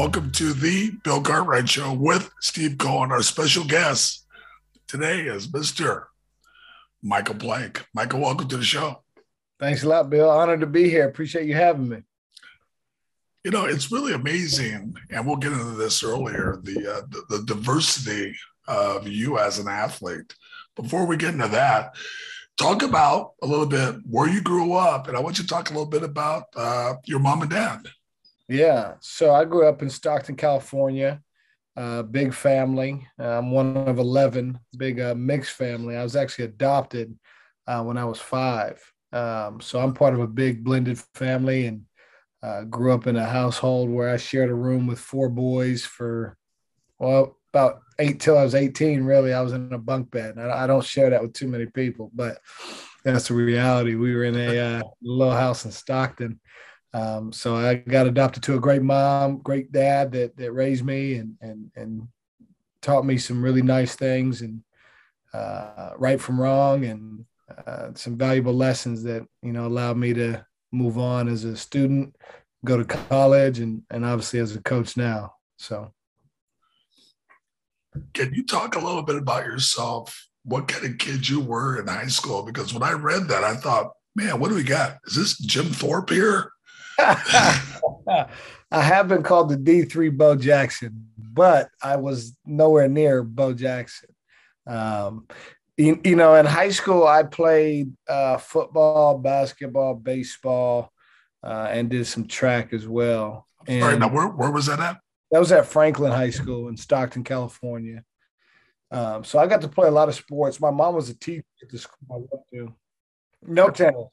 welcome to the Bill Cartwright Show with Steve Cohen. Our special guest today is Mr. Michael Plank. Michael, welcome to the show. Thanks a lot, Bill. Honored to be here. Appreciate you having me. You know, it's really amazing, and we'll get into this earlier. The uh, the, the diversity of you as an athlete. Before we get into that, talk about a little bit where you grew up, and I want you to talk a little bit about uh, your mom and dad. Yeah, so I grew up in Stockton, California. Uh, big family. I'm one of eleven. Big uh, mixed family. I was actually adopted uh, when I was five, um, so I'm part of a big blended family, and uh, grew up in a household where I shared a room with four boys for well about eight till I was 18. Really, I was in a bunk bed. I, I don't share that with too many people, but that's the reality. We were in a uh, little house in Stockton. Um, so I got adopted to a great mom, great dad that that raised me and and and taught me some really nice things and uh, right from wrong and uh, some valuable lessons that you know allowed me to move on as a student, go to college, and and obviously as a coach now. So can you talk a little bit about yourself? What kind of kid you were in high school? Because when I read that, I thought, man, what do we got? Is this Jim Thorpe here? I have been called the D3 Bo Jackson, but I was nowhere near Bo Jackson. Um, you, you, know, in high school, I played uh, football, basketball, baseball, uh, and did some track as well. And, Sorry, now where, where was that at? That was at Franklin High School in Stockton, California. Um, so I got to play a lot of sports. My mom was a teacher at the school I went to. No tennis,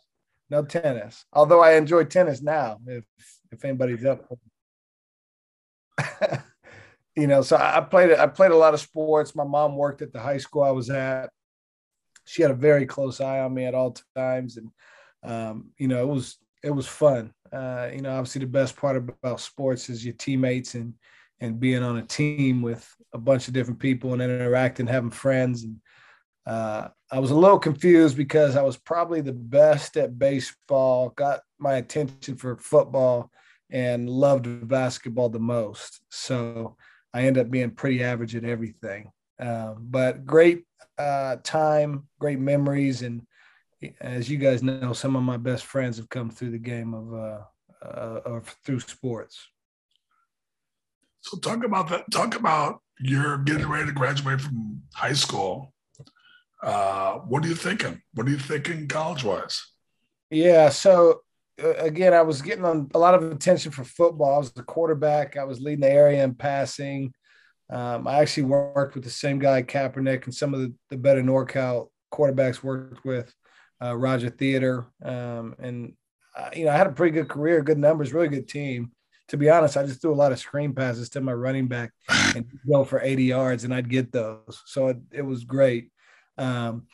no tennis. Although I enjoy tennis now, if if anybody's up. you know, so I played I played a lot of sports. My mom worked at the high school I was at. She had a very close eye on me at all times, and um, you know, it was it was fun. Uh, you know, obviously the best part about sports is your teammates and and being on a team with a bunch of different people and interacting, having friends. And uh, I was a little confused because I was probably the best at baseball, got my attention for football, and loved basketball the most. So I ended up being pretty average at everything. Um, but great uh, time, great memories, and as you guys know, some of my best friends have come through the game of uh, uh or through sports. So talk about that. Talk about you're getting ready to graduate from high school. Uh, what are you thinking? What are you thinking college wise? Yeah. So uh, again, I was getting on a lot of attention for football. I was the quarterback. I was leading the area in passing. Um, I actually worked with the same guy, Kaepernick, and some of the, the better NorCal quarterbacks worked with uh, Roger Theder, um, and uh, you know I had a pretty good career, good numbers, really good team. To be honest, I just threw a lot of screen passes to my running back and go for 80 yards, and I'd get those. So it, it was great. Um,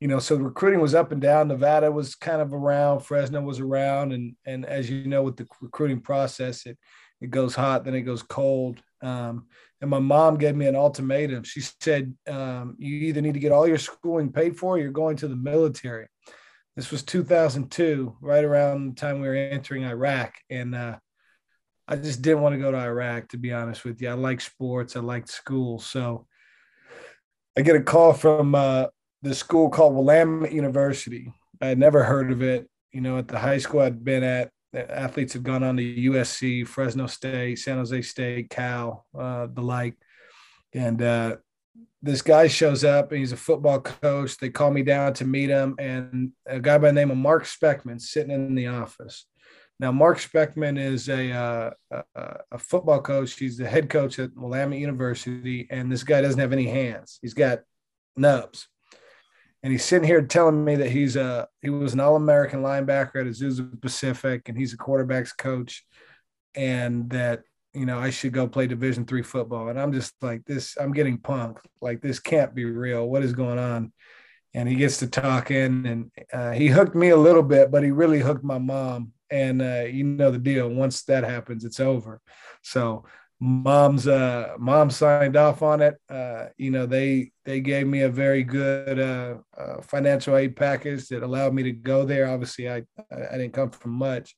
you know, so recruiting was up and down. Nevada was kind of around, Fresno was around, and and as you know, with the recruiting process, it it goes hot, then it goes cold. Um, and my mom gave me an ultimatum. She said, um, "You either need to get all your schooling paid for, or you're going to the military." This was 2002, right around the time we were entering Iraq, and uh, I just didn't want to go to Iraq. To be honest with you, I like sports, I liked school, so I get a call from uh, the school called Willamette University. I had never heard of it. You know, at the high school I'd been at, athletes had gone on to USC, Fresno State, San Jose State, Cal, uh, the like. And uh, this guy shows up and he's a football coach. They call me down to meet him, and a guy by the name of Mark Speckman sitting in the office. Now, Mark Speckman is a, uh, a, a football coach. He's the head coach at Willamette University, and this guy doesn't have any hands. He's got nubs. And he's sitting here telling me that he's a he was an all-american linebacker at azusa pacific and he's a quarterbacks coach and that you know i should go play division three football. And i'm just like this i'm getting punked. Like this can't be real. What is going on? And he gets to talking and uh, he hooked me a little bit but he really hooked my mom and uh, you know the deal once that happens it's over so mom's uh mom signed off on it uh you know they they gave me a very good uh, uh, financial aid package that allowed me to go there obviously i i didn't come from much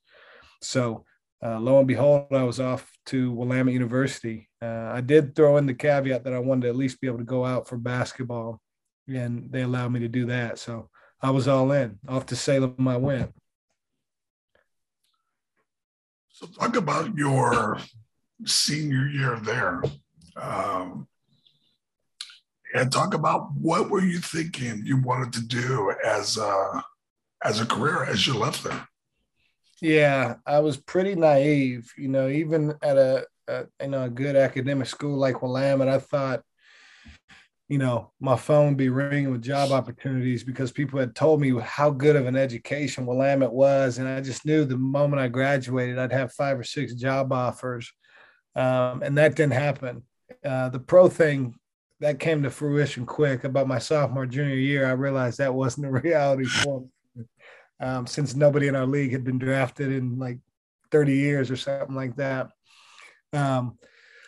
so uh, lo and behold, I was off to Willamette University. Uh, I did throw in the caveat that I wanted to at least be able to go out for basketball, and they allowed me to do that. So I was all in. Off to Salem I went. So talk about your senior year there. Um, and talk about what were you thinking you wanted to do as a, as a career as you left there? Yeah, I was pretty naive. You know, even at a, a you know a good academic school like Willamette, I thought, you know, my phone be ringing with job opportunities because people had told me how good of an education Willamette was, and I just knew the moment I graduated, I'd have five or six job offers, um, and that didn't happen. Uh, the pro thing that came to fruition quick. About my sophomore junior year, I realized that wasn't a reality for me um, since nobody in our league had been drafted in like 30 years or something like that. Um,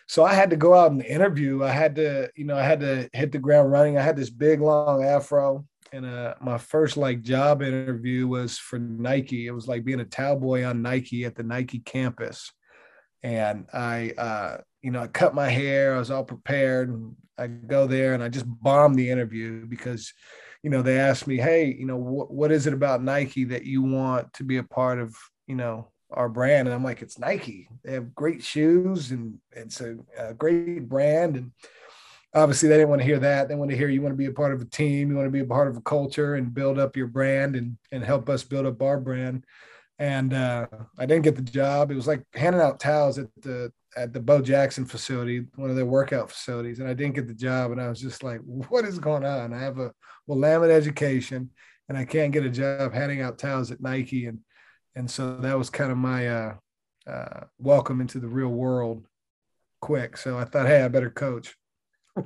so I had to go out and interview. I had to, you know, I had to hit the ground running. I had this big long afro, and uh, my first like job interview was for Nike. It was like being a towel boy on Nike at the Nike campus, and I, uh, you know, I cut my hair. I was all prepared, I go there and I just bombed the interview because you know, they asked me, hey, you know, what, what is it about Nike that you want to be a part of, you know, our brand? And I'm like, it's Nike. They have great shoes and it's a, a great brand. And obviously they didn't want to hear that. They want to hear you want to be a part of a team, you want to be a part of a culture and build up your brand and, and help us build up our brand. And uh, I didn't get the job. It was like handing out towels at the at the Bo Jackson facility, one of their workout facilities, and I didn't get the job. And I was just like, what is going on? I have a Willamette education and I can't get a job handing out towels at Nike. And, and so that was kind of my uh, uh, welcome into the real world quick. So I thought, hey, I better coach.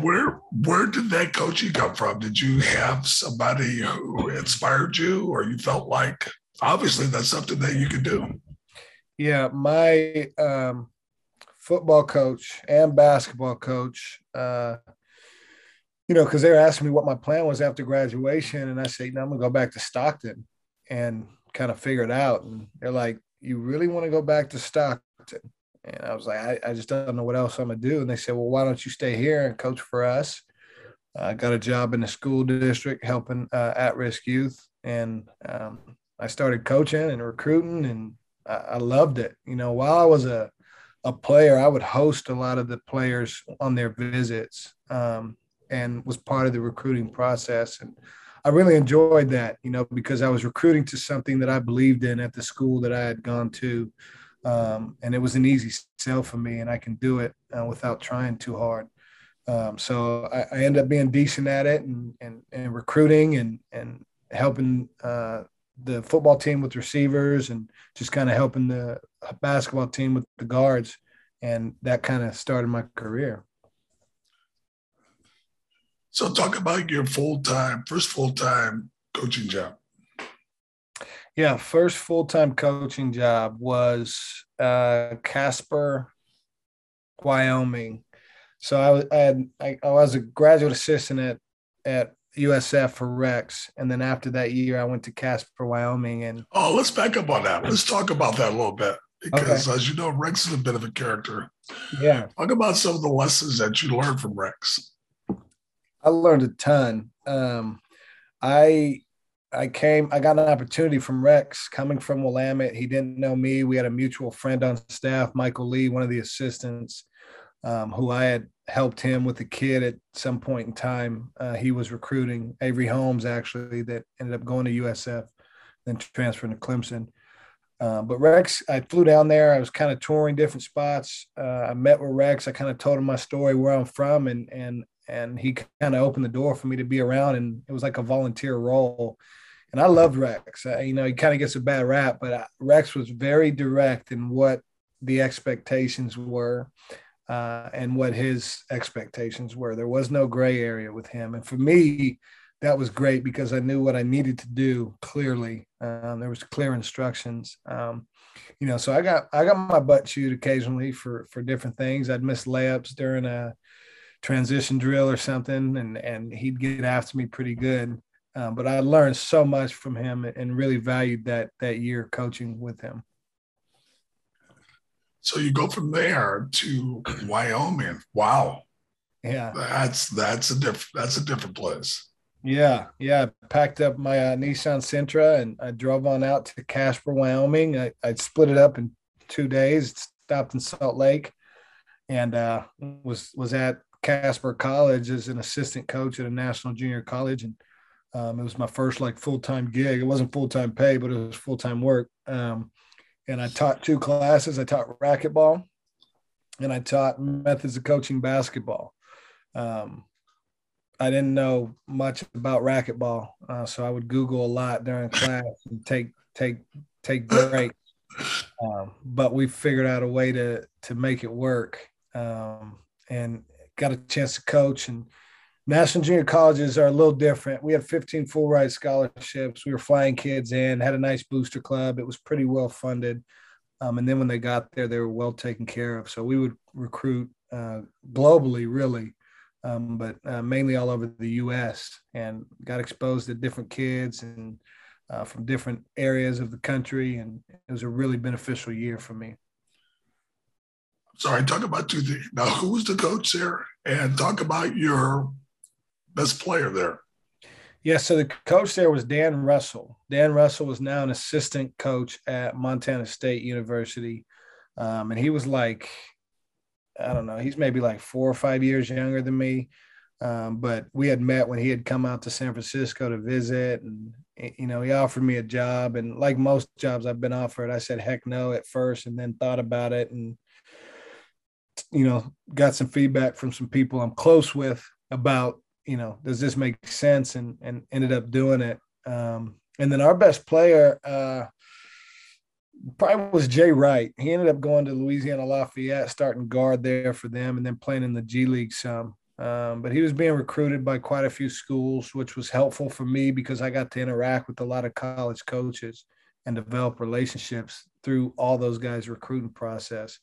where where did that coaching come from? Did you have somebody who inspired you, or you felt like obviously that's something that you could do? Yeah, my um, football coach and basketball coach, uh, you know, because they were asking me what my plan was after graduation, and I said, "No, I'm gonna go back to Stockton and kind of figure it out." And they're like, "You really want to go back to Stockton?" And I was like, I, I, just don't know what else I'm gonna do. And they said, Well, why don't you stay here and coach for us? I got a job in the school district helping uh, at-risk youth, and um, I started coaching and recruiting, and I, I loved it. You know, while I was a a player, I would host a lot of the players on their visits um, and was part of the recruiting process. And I really enjoyed that, you know, because I was recruiting to something that I believed in at the school that I had gone to. Um, and it was an easy sell for me, and I can do it uh, without trying too hard. Um, so I, I ended up being decent at it and, and, and recruiting and, and helping uh, the football team with receivers and just kind of helping the basketball team with the guards. And that kind of started my career. So, talk about your full time, first full time coaching job. Yeah, first full time coaching job was uh, Casper, Wyoming. So I, I had I, I was a graduate assistant at at USF for Rex, and then after that year, I went to Casper, Wyoming. And oh, let's back up on that. Let's talk about that a little bit because, okay. as you know, Rex is a bit of a character. Yeah, talk about some of the lessons that you learned from Rex. I learned a ton. Um, I I came, I got an opportunity from Rex coming from Willamette. He didn't know me. We had a mutual friend on staff, Michael Lee, one of the assistants, um, who I had helped him with a kid at some point in time. Uh, he was recruiting Avery Holmes, actually, that ended up going to USF, then transferring to Clemson. Uh, but Rex, I flew down there. I was kind of touring different spots. Uh, I met with Rex. I kind of told him my story, where I'm from, and and and he kind of opened the door for me to be around. And it was like a volunteer role. And I loved Rex. You know, he kind of gets a bad rap, but uh, Rex was very direct in what the expectations were uh, and what his expectations were. There was no gray area with him. And for me, that was great because I knew what I needed to do clearly. Um, there was clear instructions. Um, you know, so I got I got my butt chewed occasionally for for different things. I'd miss layups during a transition drill or something, and and he'd get after me pretty good. Uh, but I learned so much from him and really valued that that year coaching with him. So you go from there to Wyoming. Wow. Yeah. That's that's a different that's a different place. Yeah, yeah. I packed up my uh, Nissan Sentra and I drove on out to Casper, Wyoming. I, I split it up in two days. Stopped in Salt Lake, and uh, was was at Casper College as an assistant coach at a national junior college, and um, it was my first like full time gig. It wasn't full time pay, but it was full time work. Um, and I taught two classes. I taught racquetball, and I taught methods of coaching basketball. Um, I didn't know much about racquetball, uh, so I would Google a lot during class and take take take breaks. Um, but we figured out a way to to make it work, um, and got a chance to coach. And national junior colleges are a little different. We had 15 full ride scholarships. We were flying kids in, had a nice booster club. It was pretty well funded. Um, and then when they got there, they were well taken care of. So we would recruit uh, globally, really, um, but uh, mainly all over the U.S. and got exposed to different kids and uh, from different areas of the country, and it was a really beneficial year for me. Sorry, talk about two things. Now, who was the coach there, and talk about your best player there. Yeah, so the coach there was Dan Russell. Dan Russell was now an assistant coach at Montana State University, um, and he was like I don't know, he's maybe like four or five years younger than me. Um, but we had met when he had come out to San Francisco to visit, and you know, he offered me a job. And like most jobs I've been offered, I said heck no at first, and then thought about it, and you know, got some feedback from some people I'm close with about, you know, does this make sense, and and ended up doing it. Um, and then our best player, uh, probably was Jay Wright. He ended up going to Louisiana Lafayette, starting guard there for them, and then playing in the G League some. Um, but he was being recruited by quite a few schools, which was helpful for me because I got to interact with a lot of college coaches and develop relationships through all those guys' recruiting process.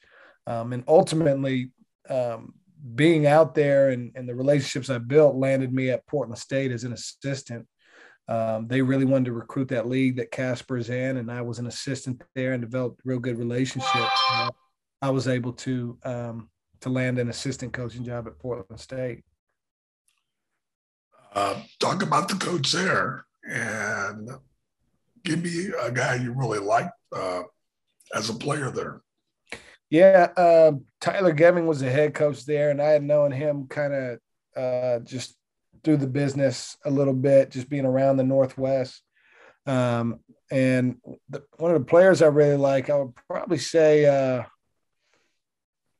Um, and ultimately, um, being out there and, and the relationships I built landed me at Portland State as an assistant um, they really wanted to recruit that league that Casper's in, and I was an assistant there and developed real good relationships. I was able to um, to land an assistant coaching job at Portland State. Uh, talk about the coach there, and give me a guy you really liked uh, as a player there. Yeah, uh, Tyler Geving was the head coach there, and I had known him kind of uh, just through the business a little bit, just being around the Northwest. Um, and the, one of the players I really like, I would probably say uh,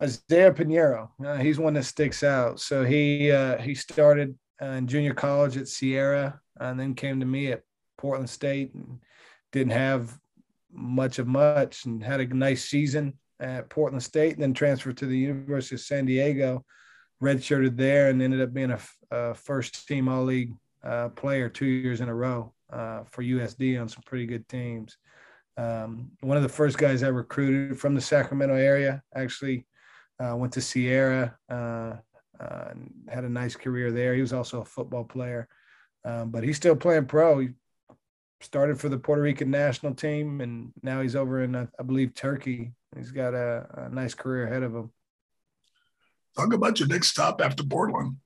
Isaiah Piñeiro. Uh, he's one that sticks out. So he uh, he started in junior college at Sierra, and then came to me at Portland State, and didn't have much of much, and had a nice season at Portland State, and then transferred to the University of San Diego redshirted there and ended up being a, a first team all league uh, player two years in a row uh, for USD on some pretty good teams. Um, one of the first guys I recruited from the Sacramento area actually uh, went to Sierra uh, uh, and had a nice career there. He was also a football player, um, but he's still playing pro. He started for the Puerto Rican national team and now he's over in, I believe, Turkey. He's got a, a nice career ahead of him. Talk about your next stop after Portland.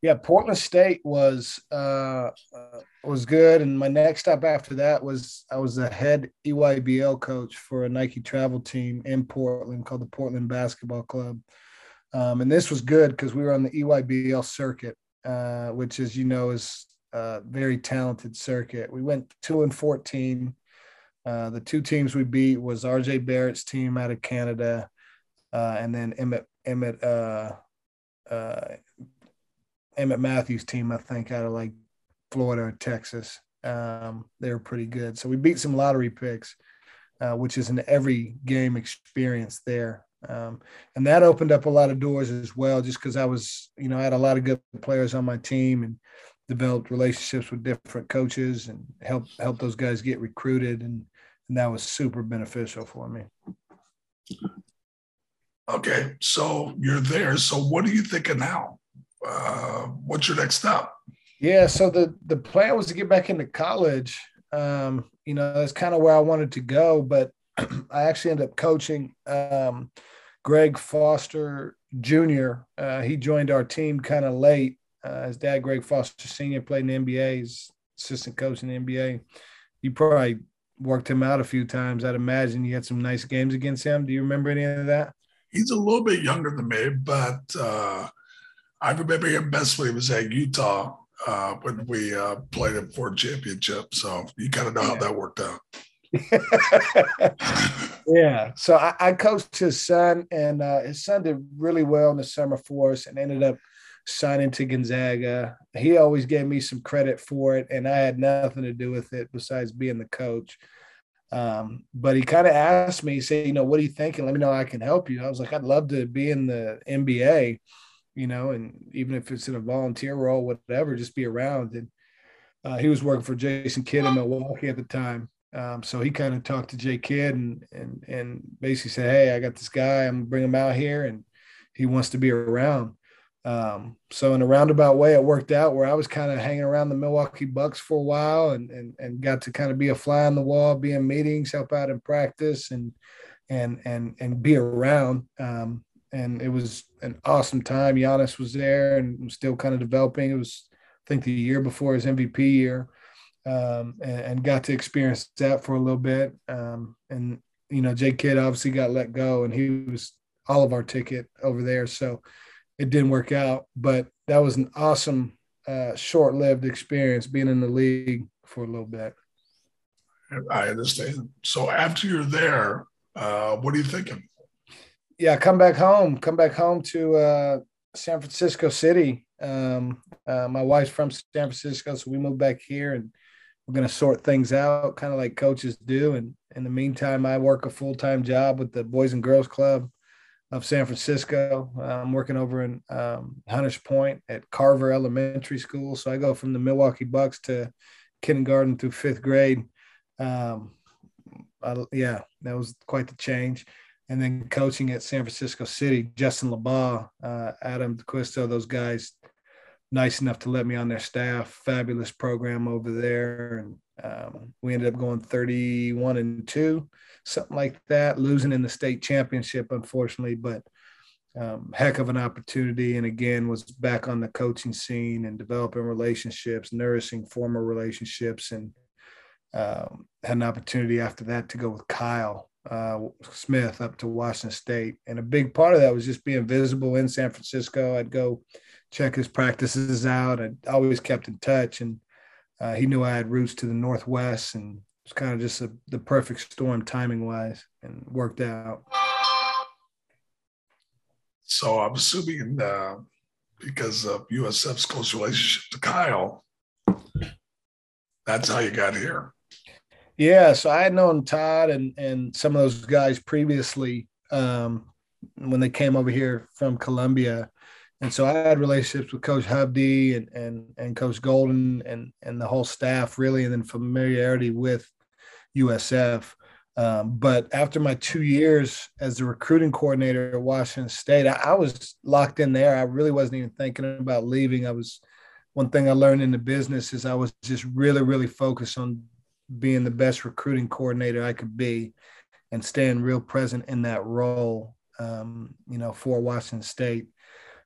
Yeah, Portland State was uh, uh, was good, and my next stop after that was I was the head EYBL coach for a Nike travel team in Portland called the Portland Basketball Club, um, and this was good because we were on the EYBL circuit, uh, which, as you know, is a very talented circuit. We went two and fourteen. Uh, the two teams we beat was RJ Barrett's team out of Canada, uh, and then Emmett Emmett uh, uh, Emmett Matthews team, I think, out of like Florida or Texas. Um, they were pretty good. So we beat some lottery picks, uh, which is an every game experience there. Um, and that opened up a lot of doors as well, just because I was, you know, I had a lot of good players on my team and developed relationships with different coaches and helped help those guys get recruited, and and that was super beneficial for me. Okay, so you're there. So what are you thinking now? Uh, what's your next step? Yeah, so the the plan was to get back into college. Um, you know, that's kind of where I wanted to go, but I actually ended up coaching um, Greg Foster Jr. Uh, he joined our team kind of late. Uh, his dad, Greg Foster Sr., played in the NBA. He's assistant coach in the NBA. You probably worked him out a few times. I'd imagine you had some nice games against him. Do you remember any of that? He's a little bit younger than me, but uh, I remember him best when he was at Utah uh, when we uh, played him for a championship. So you kind of know yeah. how that worked out. yeah. So I, I, coached his son, and uh, his son did really well in the summer for us and ended up signing to Gonzaga. He always gave me some credit for it, and I had nothing to do with it besides being the coach. Um, but he kind of asked me, said, you know, what are you thinking? Let me know I can help you. I was like, I'd love to be in the NBA, you know, and even if it's in a volunteer role, whatever, just be around. And uh, he was working for Jason Kidd in Milwaukee at the time. Um, so he kind of talked to Jay Kidd and and and basically said, Hey, I got this guy, I'm gonna bring him out here and he wants to be around. Um, so in a roundabout way, it worked out where I was kind of hanging around the Milwaukee Bucks for a while and, and, and got to kind of be a fly on the wall, be in meetings, help out in practice and, and, and, and be around. Um, and it was an awesome time. Giannis was there and was still kind of developing. It was, I think the year before his MVP year. Um, and, and, got to experience that for a little bit. Um, and, you know, Jay Kidd obviously got let go and he was all of our ticket over there. So, it didn't work out. But that was an awesome, uh, short lived experience being in the league for a little bit. I understand. So after you're there, uh, what are you thinking? Yeah, come back home. Come back home to uh, San Francisco City. Um, uh, my wife's from San Francisco, so we moved back here, and we're going to sort things out, kind of like coaches do. And in the meantime, I work a full time job with the Boys and Girls Club of San Francisco. I'm working over in um, Hunters Point at Carver Elementary School. So I go from the Milwaukee Bucks to kindergarten through fifth grade. Um, I, yeah, that was quite the change. And then coaching at San Francisco City, Justin Labagh, uh, Adam DeQuisto, those guys, nice enough to let me on their staff. Fabulous program over there, and um, we ended up going 31 and two something like that, losing in the state championship, unfortunately, but um, heck of an opportunity. And again, was back on the coaching scene and developing relationships, nourishing former relationships, and um, had an opportunity after that to go with Kyle uh, Smith up to Washington State. And a big part of that was just being visible in San Francisco. I'd go check his practices out. I always kept in touch, and uh, he knew I had roots to the Northwest, and it's kind of just a, the perfect storm timing wise and worked out. So I'm assuming uh, because of USF's close relationship to Kyle, that's how you got here. Yeah, so I had known Todd and and some of those guys previously um, when they came over here from Columbia, and so I had relationships with Coach Hovde and and and Coach Golden and and the whole staff really, and then familiarity with USF. Um, but after my two years as the recruiting coordinator at Washington State, I, I, was locked in there. I really wasn't even thinking about leaving. I was one thing I learned in the business is I was just really, really focused on being the best recruiting coordinator I could be and staying real present in that role, um, you know, for Washington State.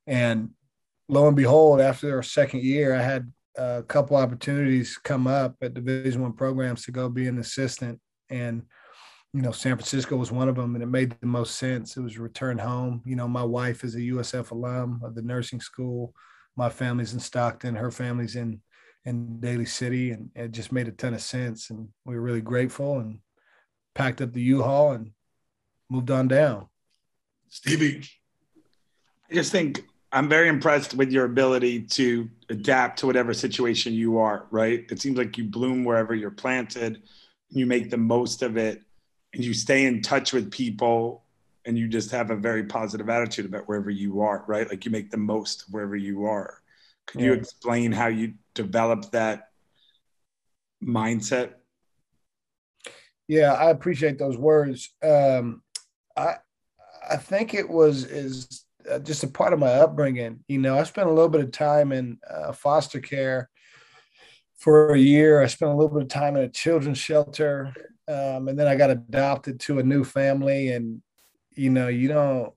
And lo and behold, after our second year, I had a couple opportunities come up at Division One programs to go be an assistant. And you know san francisco was one of them and it made the most sense. It was return home. You know my wife is a usf alum of the nursing school. My family's in stockton. Her family's in in daly city and it just made a ton of sense. And we were really grateful and packed up the u-haul and moved on down. Stevie. I just think i'm very impressed with your ability to adapt to whatever situation you are right it seems like you bloom wherever you're planted you make the most of it and you stay in touch with people and you just have a very positive attitude about wherever you are, right? Like you make the most of wherever you are. Could yeah. you explain how you developed that mindset? Yeah, I appreciate those words. Um, I I think it was is uh, just a part of my upbringing. You know, I spent a little bit of time in uh, foster care for a year. I spent a little bit of time in a children's shelter, um, and then I got adopted to a new family. And you know, you don't,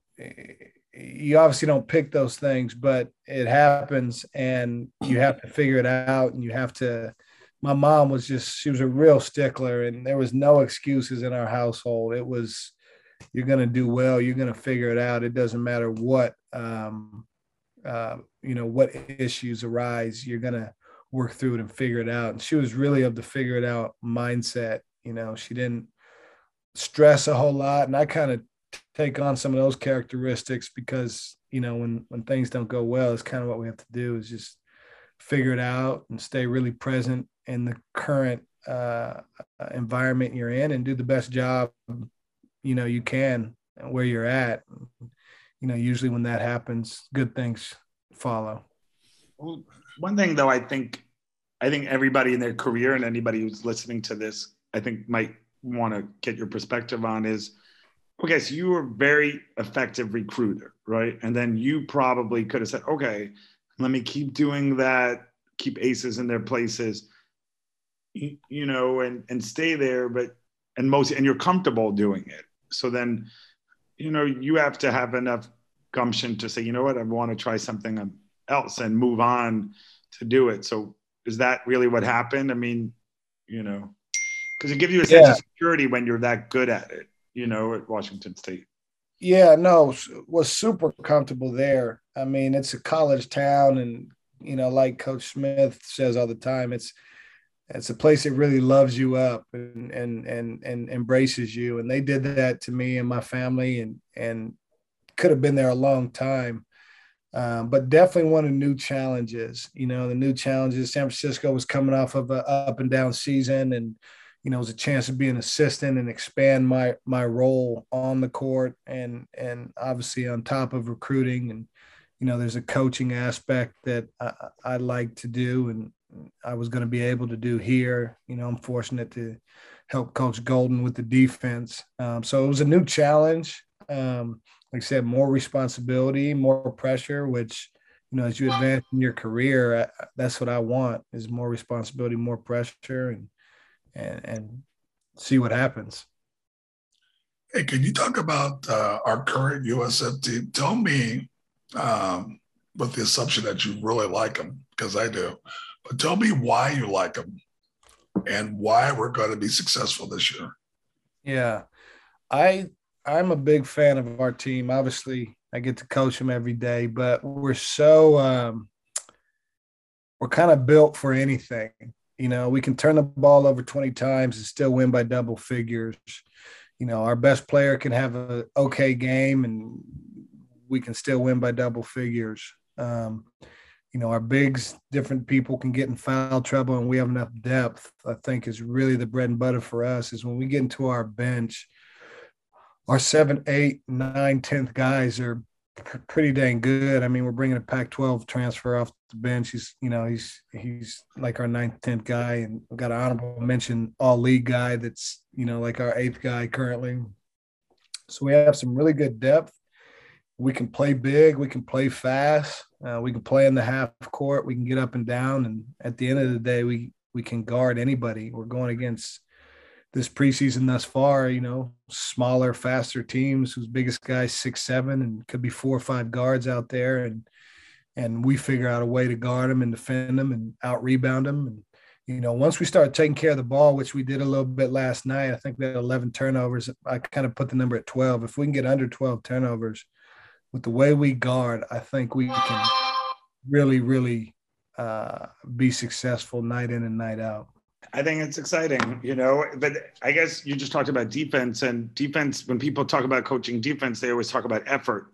you obviously don't pick those things, but it happens, and you have to figure it out, and you have to. My mom was just, she was a real stickler, and there was no excuses in our household. It was, you're going to do well, you're going to figure it out. It doesn't matter what, um, uh, you know, what issues arise, you're going to work through it and figure it out. And she was really of the figure it out mindset. You know, she didn't stress a whole lot. And I kind of take on some of those characteristics because, you know, when when things don't go well, it's kind of what we have to do is just figure it out and stay really present in the current uh, environment you're in and do the best job you know you can where you're at you know usually when that happens good things follow well, one thing though i think I think everybody in their career and anybody who's listening to this, I think might want to get your perspective on is okay, so you were very effective recruiter, right? And then you probably could have said, okay, let me keep doing that, keep aces in their places, you, you know, and and stay there, but and most and you're comfortable doing it. So then, you know, you have to have enough gumption to say, you know what, I want to try something else and move on to do it. So is that really what happened? I mean, you know, because it gives you a sense yeah. of security when you're that good at it, you know, at Washington State. Yeah, no, was super comfortable there. I mean, it's a college town, and you know, like Coach Smith says all the time, it's it's a place that really loves you up and and and and embraces you. And they did that to me and my family, and and could have been there a long time. Um, but definitely wanted new challenges. You know, the new challenges. San Francisco was coming off of a up and down season, and you know, it was a chance to be an assistant and expand my my role on the court, and and obviously on top of recruiting, and you know, there's a coaching aspect that I, I like to do, and I was going to be able to do here. You know, I'm fortunate to help Coach Golden with the defense. Um, so it was a new challenge. Um, like I said, more responsibility, more pressure, which, you know, as you advance in your career, that's what I want is more responsibility, more pressure and, and, and see what happens. Hey, can you talk about uh, our current USF team? Tell me, um, with the assumption that you really like them, because I do, tell me why you like them and why we're going to be successful this year. Yeah, I I'm a big fan of our team. Obviously, I get to coach them every day, but we're so um, we're kind of built for anything. You know, we can turn the ball over 20 times and still win by double figures. You know, our best player can have a okay game and we can still win by double figures. Um, you know, our bigs, different people can get in foul trouble and we have enough depth, I think is really the bread and butter for us is when we get into our bench – our seven, eight, nine, tenth guys are pretty dang good. I mean, we're bringing a Pac-12 transfer off the bench. He's, you know, he's he's like our ninth, tenth guy, and we've got an honorable mention all league guy that's, you know, like our eighth guy currently. So we have some really good depth. We can play big. We can play fast. Uh, we can play in the half court. We can get up and down. And at the end of the day, we we can guard anybody. We're going against this preseason thus far, you know, smaller, faster teams whose biggest guy six seven and could be four or five guards out there, and and we figure out a way to guard them and defend them and out rebound them. And you know, once we start taking care of the ball, which we did a little bit last night, I think we had 11 turnovers. I kind of put the number at 12. If we can get under 12 turnovers with the way we guard, I think we can really, really uh, be successful night in and night out. I think it's exciting, you know. But I guess you just talked about defense and defense. When people talk about coaching defense, they always talk about effort,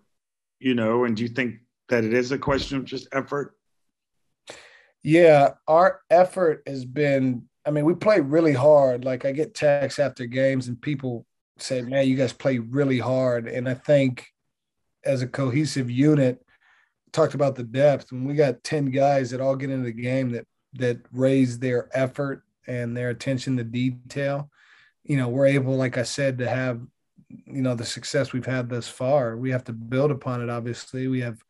you know. And do you think that it is a question of just effort? Yeah, our effort has been. I mean, we play really hard. Like I get texts after games, and people say, "Man, you guys play really hard." And I think as a cohesive unit, talked about the depth. When we got ten guys that all get into the game that that raise their effort and their attention to detail, you know, we're able, like I said, to have, you know, the success we've had thus far. We have to build upon it. Obviously, we have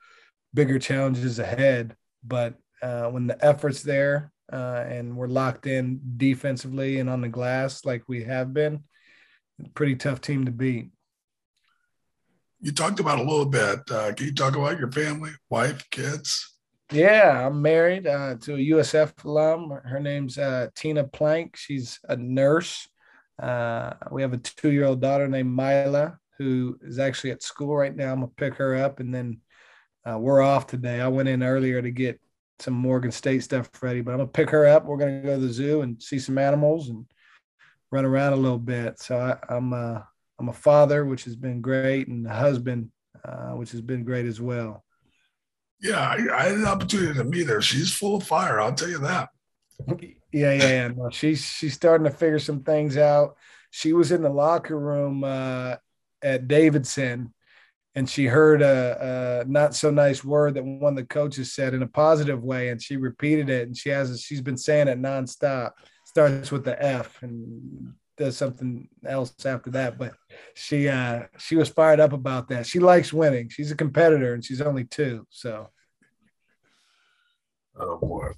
bigger challenges ahead, but uh, when the effort's there, uh, and we're locked in defensively and on the glass like we have been. Pretty tough team to beat. You talked about a little bit. Uh, can you talk about your family, wife, kids? Yeah, I'm married uh, to a USF alum. Her name's uh, Tina Plank. She's a nurse. Uh, we have a two year old daughter named Mila who is actually at school right now. I'm going to pick her up and then uh, we're off today. I went in earlier to get some Morgan State stuff ready, but I'm gonna pick her up. We're gonna go to the zoo and see some animals and run around a little bit. So I, am I'm a father, which has been great, and a husband, uh, which has been great as well. Yeah, I, I, had an opportunity to meet her. She's full of fire. I'll tell you that. yeah, yeah, yeah. No, she's she's starting to figure some things out. She was in the locker room uh, at Davidson and she heard a, a, not so nice word that one of the coaches said in a positive way, and she repeated it, and she has she's been saying it nonstop. Starts with the F and does something else after that, but she uh, she was fired up about that. She likes winning. She's a competitor, and she's only two, so. Oh boy!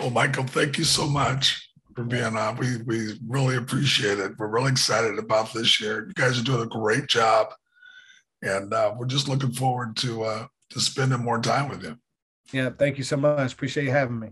Well, Michael, thank you so much for being on. We we really appreciate it. We're really excited about this year. You guys are doing a great job and uh, we're just looking forward to uh, to spending more time with you. Yeah, thank you so much. Appreciate you having me.